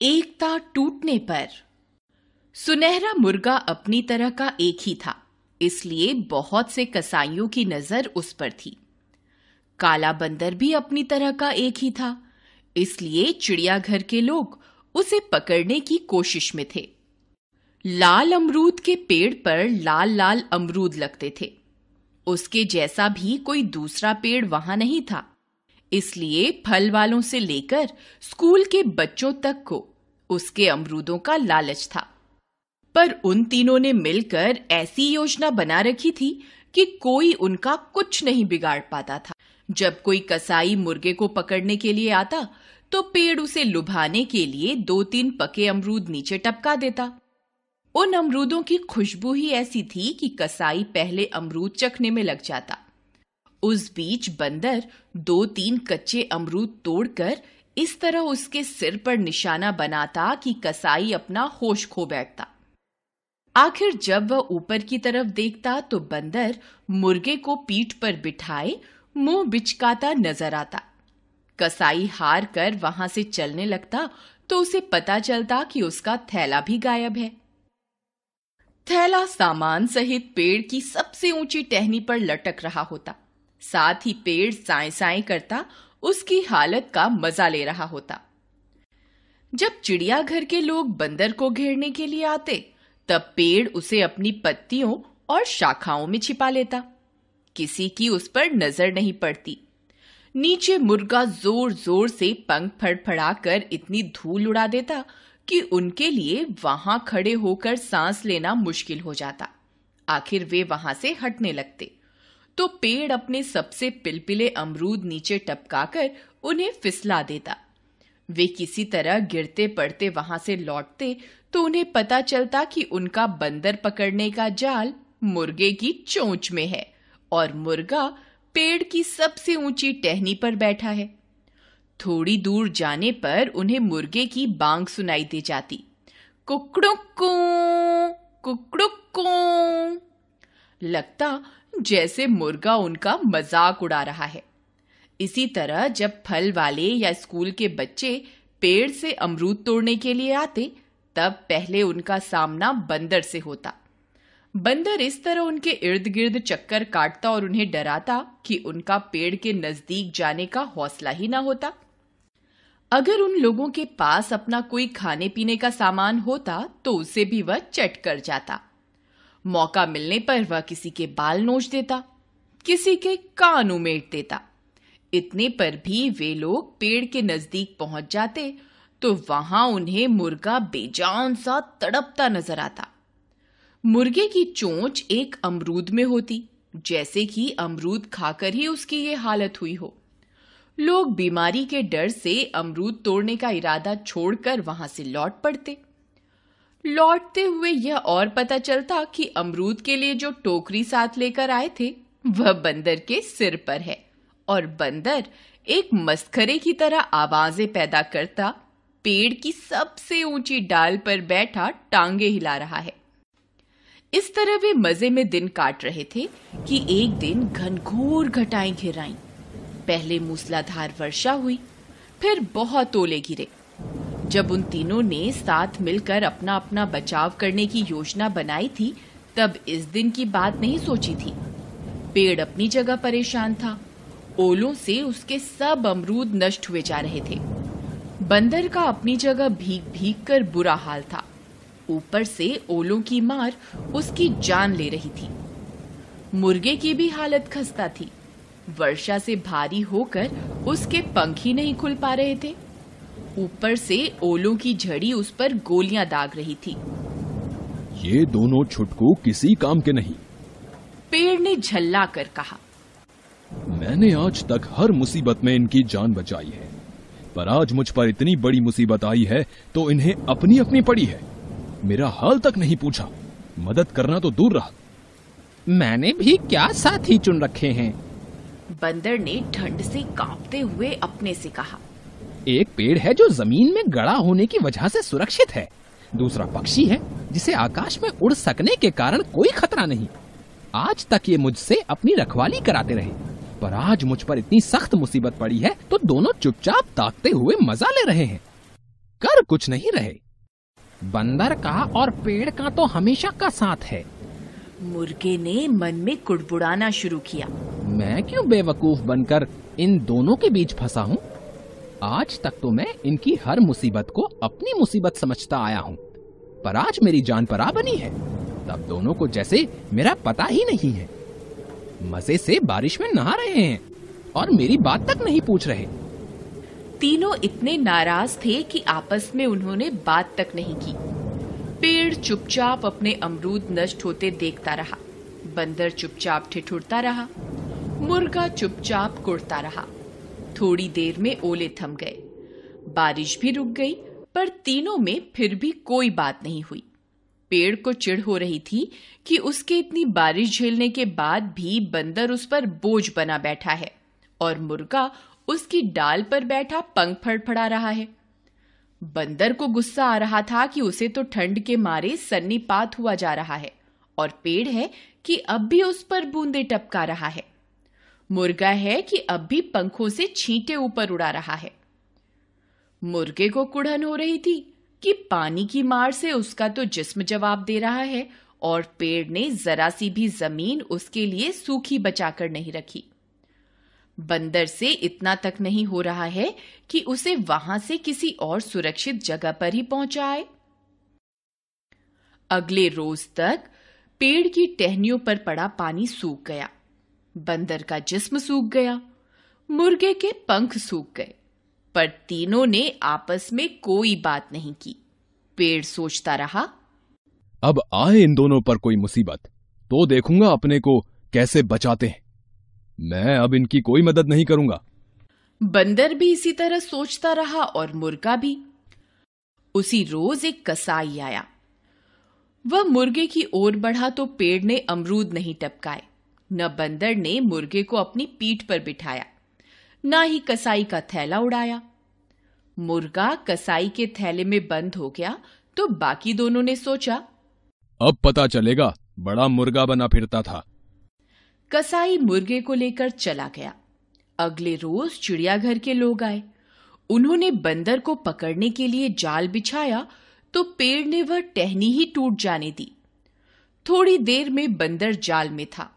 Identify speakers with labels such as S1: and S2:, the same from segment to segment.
S1: एकता टूटने पर। सुनहरा मुर्गा अपनी तरह का एक ही था, इसलिए बहुत से कसाईयों की नज़र उस पर थी। काला बंदर भी अपनी तरह का एक ही था, इसलिए चिड़ियाघर के लोग उसे पकड़ने की कोशिश में थे। लाल अमरूद के पेड़ पर लाल लाल अमरूद लगते थे। उसके जैसा भी कोई दूसरा पेड़ वहाँ नहीं था। इसलिए फल वालों से लेकर स्कूल के बच्चों तक को उसके अमरूदों का लालच था। पर उन तीनों ने मिलकर ऐसी योजना बना रखी थी कि कोई उनका कुछ नहीं बिगाड़ पाता था। जब कोई कसाई मुर्गे को पकड़ने के लिए आता तो पेड़ उसे लुभाने के लिए दो तीन पके अमरूद नीचे टपका देता। उन अमरूदों की खुशबू ही ऐसी थी कि कसाई पहले अमरूद चखने में लग जाता। उस बीच बंदर दो तीन कच्चे अमरूद तोड़कर इस तरह उसके सिर पर निशाना बनाता कि कसाई अपना होश खो बैठता। आखिर जब वह ऊपर की तरफ़ देखता तो बंदर मुर्गे को पीठ पर बिठाए, मुँह बिचकाता नज़र आता। कसाई हार कर वहाँ से चलने लगता तो उसे पता चलता कि उसका थैला भी गायब है। थैला सामान सहित पेड़ की सबसे ऊँची टहनी पर लटक रहा होता। साथ ही पेड़ साए साए करता, उसकी हालत का मज़ा ले रहा होता। जब चिड़ियाघर के लोग बंदर को घेरने के लिए आते, तब पेड़ उसे अपनी पत्तियों और शाखाओं में छिपा लेता। किसी की उस पर नज़र नहीं पड़ती। नीचे मुर्गा ज़ोर ज़ोर से पंख फड़फड़ाकर इतनी धूल उड़ा देता कि उनके लिए वहाँ खड़े होकर सांस लेना मुश्किल हो जाता। आखिर वे वहाँ से हटने लगते। तो पेड़ अपने सबसे पिलपिले अमरूद नीचे टपकाकर उन्हें फिसला देता। वे किसी तरह गिरते पड़ते वहाँ से लौटते तो उन्हें पता चलता कि उनका बंदर पकड़ने का जाल मुर्गे की चोंच में है और मुर्गा पेड़ की सबसे ऊँची टहनी पर बैठा है। थोड़ी दूर जाने पर उन्हें मुर्गे की बांग सुनाई दे जाती। कुकड़ुक्कू कुकड़ुक्कू। लगता जैसे मुर्गा उनका मज़ाक उड़ा रहा है। इसी तरह जब फल वाले या स्कूल के बच्चे पेड़ से अमरूद तोड़ने के लिए आते, तब पहले उनका सामना बंदर से होता। बंदर इस तरह उनके इर्द गिर्द चक्कर काटता और उन्हें डराता कि उनका पेड़ के नज़दीक जाने का हौसला ही ना होता। अगर उन लोगों के पास अपना कोई खाने पीने का सामान होता तो उसे भी वह चट कर जाता। मौका मिलने पर वह किसी के बाल नोच देता, किसी के कान उमेट देता। इतने पर भी वे लोग पेड़ के नज़दीक पहुँच जाते तो वहाँ उन्हें मुर्गा बेजान सा तड़पता नज़र आता। मुर्गे की चोंच एक अमरूद में होती, जैसे कि अमरूद खाकर ही उसकी ये हालत हुई हो। लोग बीमारी के डर से अमरूद तोड़ने का इरादा छोड़कर वहाँ से लौट पड़ते। लौटते हुए यह और पता चलता कि अमरूद के लिए जो टोकरी साथ लेकर आए थे, वह बंदर के सिर पर है और बंदर एक मस्खरे की तरह आवाज़ें पैदा करता, पेड़ की सबसे ऊँची डाल पर बैठा टांगे हिला रहा है। इस तरह वे मज़े में दिन काट रहे थे कि एक दिन घनघोर घटाएँ घिर आई पहले मूसलाधार वर्षा हुई, फिर बहुत ओले गिरे। जब उन तीनों ने साथ मिलकर अपना अपना बचाव करने की योजना बनाई थी, तब इस दिन की बात नहीं सोची थी। पेड़ अपनी जगह परेशान था। ओलों से उसके सब अमरूद नष्ट हुए जा रहे थे। बंदर का अपनी जगह भीग भीग कर बुरा हाल था। ऊपर से ओलों की मार उसकी जान ले रही थी। मुर्गे की भी हालत खस्ता थी। वर्षा से भारी होकर उसके पंख ही नहीं खुल पा रहे थे। ऊपर से ओलों की झड़ी उस पर गोलियाँ दाग रही थी।
S2: ये दोनों छुटकू किसी काम के नहीं।
S1: पेड़ ने झल्ला कर कहा
S2: मैंने आज तक हर मुसीबत में इनकी जान बचाई है पर आज मुझ पर इतनी बड़ी मुसीबत आई है तो इन्हें अपनी अपनी पड़ी है। मेरा हाल तक नहीं पूछा। मदद करना तो दूर रहा।
S3: मैंने भी क्या साथी चुन रखे हैं?
S1: बंदर ने ठंड से कांपते हुए अपने से कहा
S3: एक पेड़ है जो ज़मीन में गड़ा होने की वजह से सुरक्षित है। दूसरा पक्षी है जिसे आकाश में उड़ सकने के कारण कोई खतरा नहीं। आज तक ये मुझसे अपनी रखवाली कराते रहे पर आज मुझ पर इतनी सख्त मुसीबत पड़ी है तो दोनों चुपचाप ताकते हुए मज़ा ले रहे हैं। कर कुछ नहीं रहे। बंदर का और पेड़ का तो हमेशा का साथ है।
S1: मुर्गे ने मन में कुड़बुड़ाना शुरू किया।
S3: मैं क्यों बेवकूफ़ बनकर इन दोनों के बीच फंसा हूँ? आज तक तो मैं इनकी हर मुसीबत को अपनी मुसीबत समझता आया हूँ। पर आज मेरी जान पर बनी है। तब दोनों को जैसे मेरा पता ही नहीं है। मज़े से बारिश में नहा रहे हैं और मेरी बात तक नहीं पूछ रहे।
S1: तीनों इतने नाराज़ थे कि आपस में उन्होंने बात तक नहीं की। पेड़ चुपचाप अपने अमरूद नष्ट होते देखता रहा। बंदर चुपचाप ठिठुरता रहा। मुर्गा चुपचाप कुड़ता रहा। थोड़ी देर में ओले थम गए। बारिश भी रुक गई, पर तीनों में फिर भी कोई बात नहीं हुई। पेड़ को चिढ़ हो रही थी कि उसके इतनी बारिश झेलने के बाद भी बंदर उस पर बोझ बना बैठा है और मुर्गा उसकी डाल पर बैठा पंख फड़फड़ा रहा है। बंदर को गुस्सा आ रहा था कि उसे तो ठंड के मारे सन्नीपात हुआ जा रहा है और पेड़ है कि अब भी उस पर बूंदे टपका रहा है। मुर्गा है कि अब भी पंखों से छींटे ऊपर उड़ा रहा है। मुर्गे को कुड़न हो रही थी कि पानी की मार से उसका तो जिस्म जवाब दे रहा है और पेड़ ने जरा सी भी ज़मीन उसके लिए सूखी बचाकर नहीं रखी। बंदर से इतना तक नहीं हो रहा है कि उसे वहाँ से किसी और सुरक्षित जगह पर ही पहुँचाए। अगले रोज तक पेड़ की टहनियों पर पड़ा पानी सूख गया। बंदर का जिस्म सूख गया मुर्गे के पंख सूख गए पर तीनों ने आपस में कोई बात नहीं की। पेड़ सोचता रहा
S2: अब आए इन दोनों पर कोई मुसीबत तो देखूँगा अपने को कैसे बचाते हैं। मैं अब इनकी कोई मदद नहीं करूँगा।
S1: बंदर भी इसी तरह सोचता रहा और मुर्गा भी। उसी रोज एक कसाई आया। वह मुर्गे की ओर बढ़ा तो पेड़ ने अमरूद नहीं टपकाए। न बंदर ने मुर्गे को अपनी पीठ पर बिठाया न ही कसाई का थैला उड़ाया। मुर्गा कसाई के थैले में बंद हो गया तो बाकी दोनों ने सोचा
S2: अब पता चलेगा बड़ा मुर्गा बना फिरता था।
S1: कसाई मुर्गे को लेकर चला गया। अगले रोज चिड़ियाघर के लोग आए। उन्होंने बंदर को पकड़ने के लिए जाल बिछाया तो पेड़ ने वह टहनी ही टूट जाने दी। थोड़ी देर में बंदर जाल में था।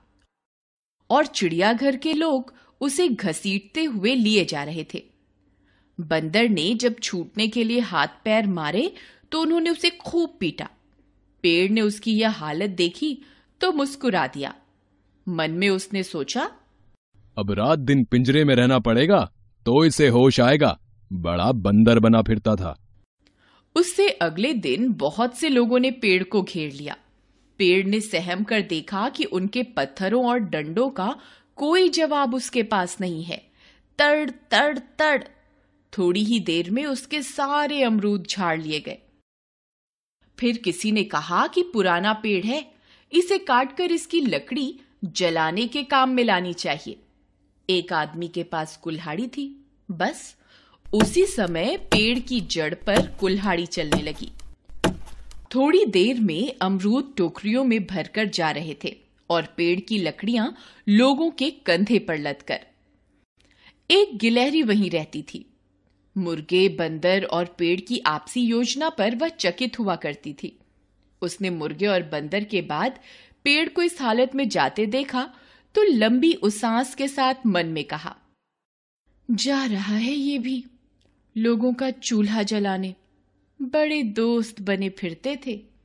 S1: और चिड़ियाघर के लोग उसे घसीटते हुए लिए जा रहे थे। बंदर ने जब छूटने के लिए हाथ पैर मारे तो उन्होंने उसे खूब पीटा। पेड़ ने उसकी यह हालत देखी तो मुस्कुरा दिया। मन में उसने सोचा
S2: अब रात दिन पिंजरे में रहना पड़ेगा तो इसे होश आएगा। बड़ा बंदर बना फिरता था।
S1: उससे अगले दिन बहुत से लोगों ने पेड़ को घेर लिया। पेड़ ने सहम कर देखा कि उनके पत्थरों और डंडों का कोई जवाब उसके पास नहीं है। तड़ तड़ तड़। थोड़ी ही देर में उसके सारे अमरूद झाड़ लिए गए। फिर किसी ने कहा कि पुराना पेड़ है, इसे काटकर इसकी लकड़ी जलाने के काम में लानी चाहिए। एक आदमी के पास कुल्हाड़ी थी। बस, उसी समय पेड़ की जड़ पर कुल्हाड़ी चलने लगी। थोड़ी देर में अमरूद टोकरियों में भरकर जा रहे थे और पेड़ की लकड़ियाँ लोगों के कंधे पर लदकर एक गिलहरी वहीं रहती थी। मुर्गे, बंदर और पेड़ की आपसी योजना पर वह चकित हुआ करती थी। उसने मुर्गे और बंदर के बाद पेड़ को इस हालत में जाते देखा तो लंबी उसास के साथ मन में कहा, जा रहा है ये भी, लोगों का चूल्हा जलाने। बड़े दोस्त बने फिरते थे।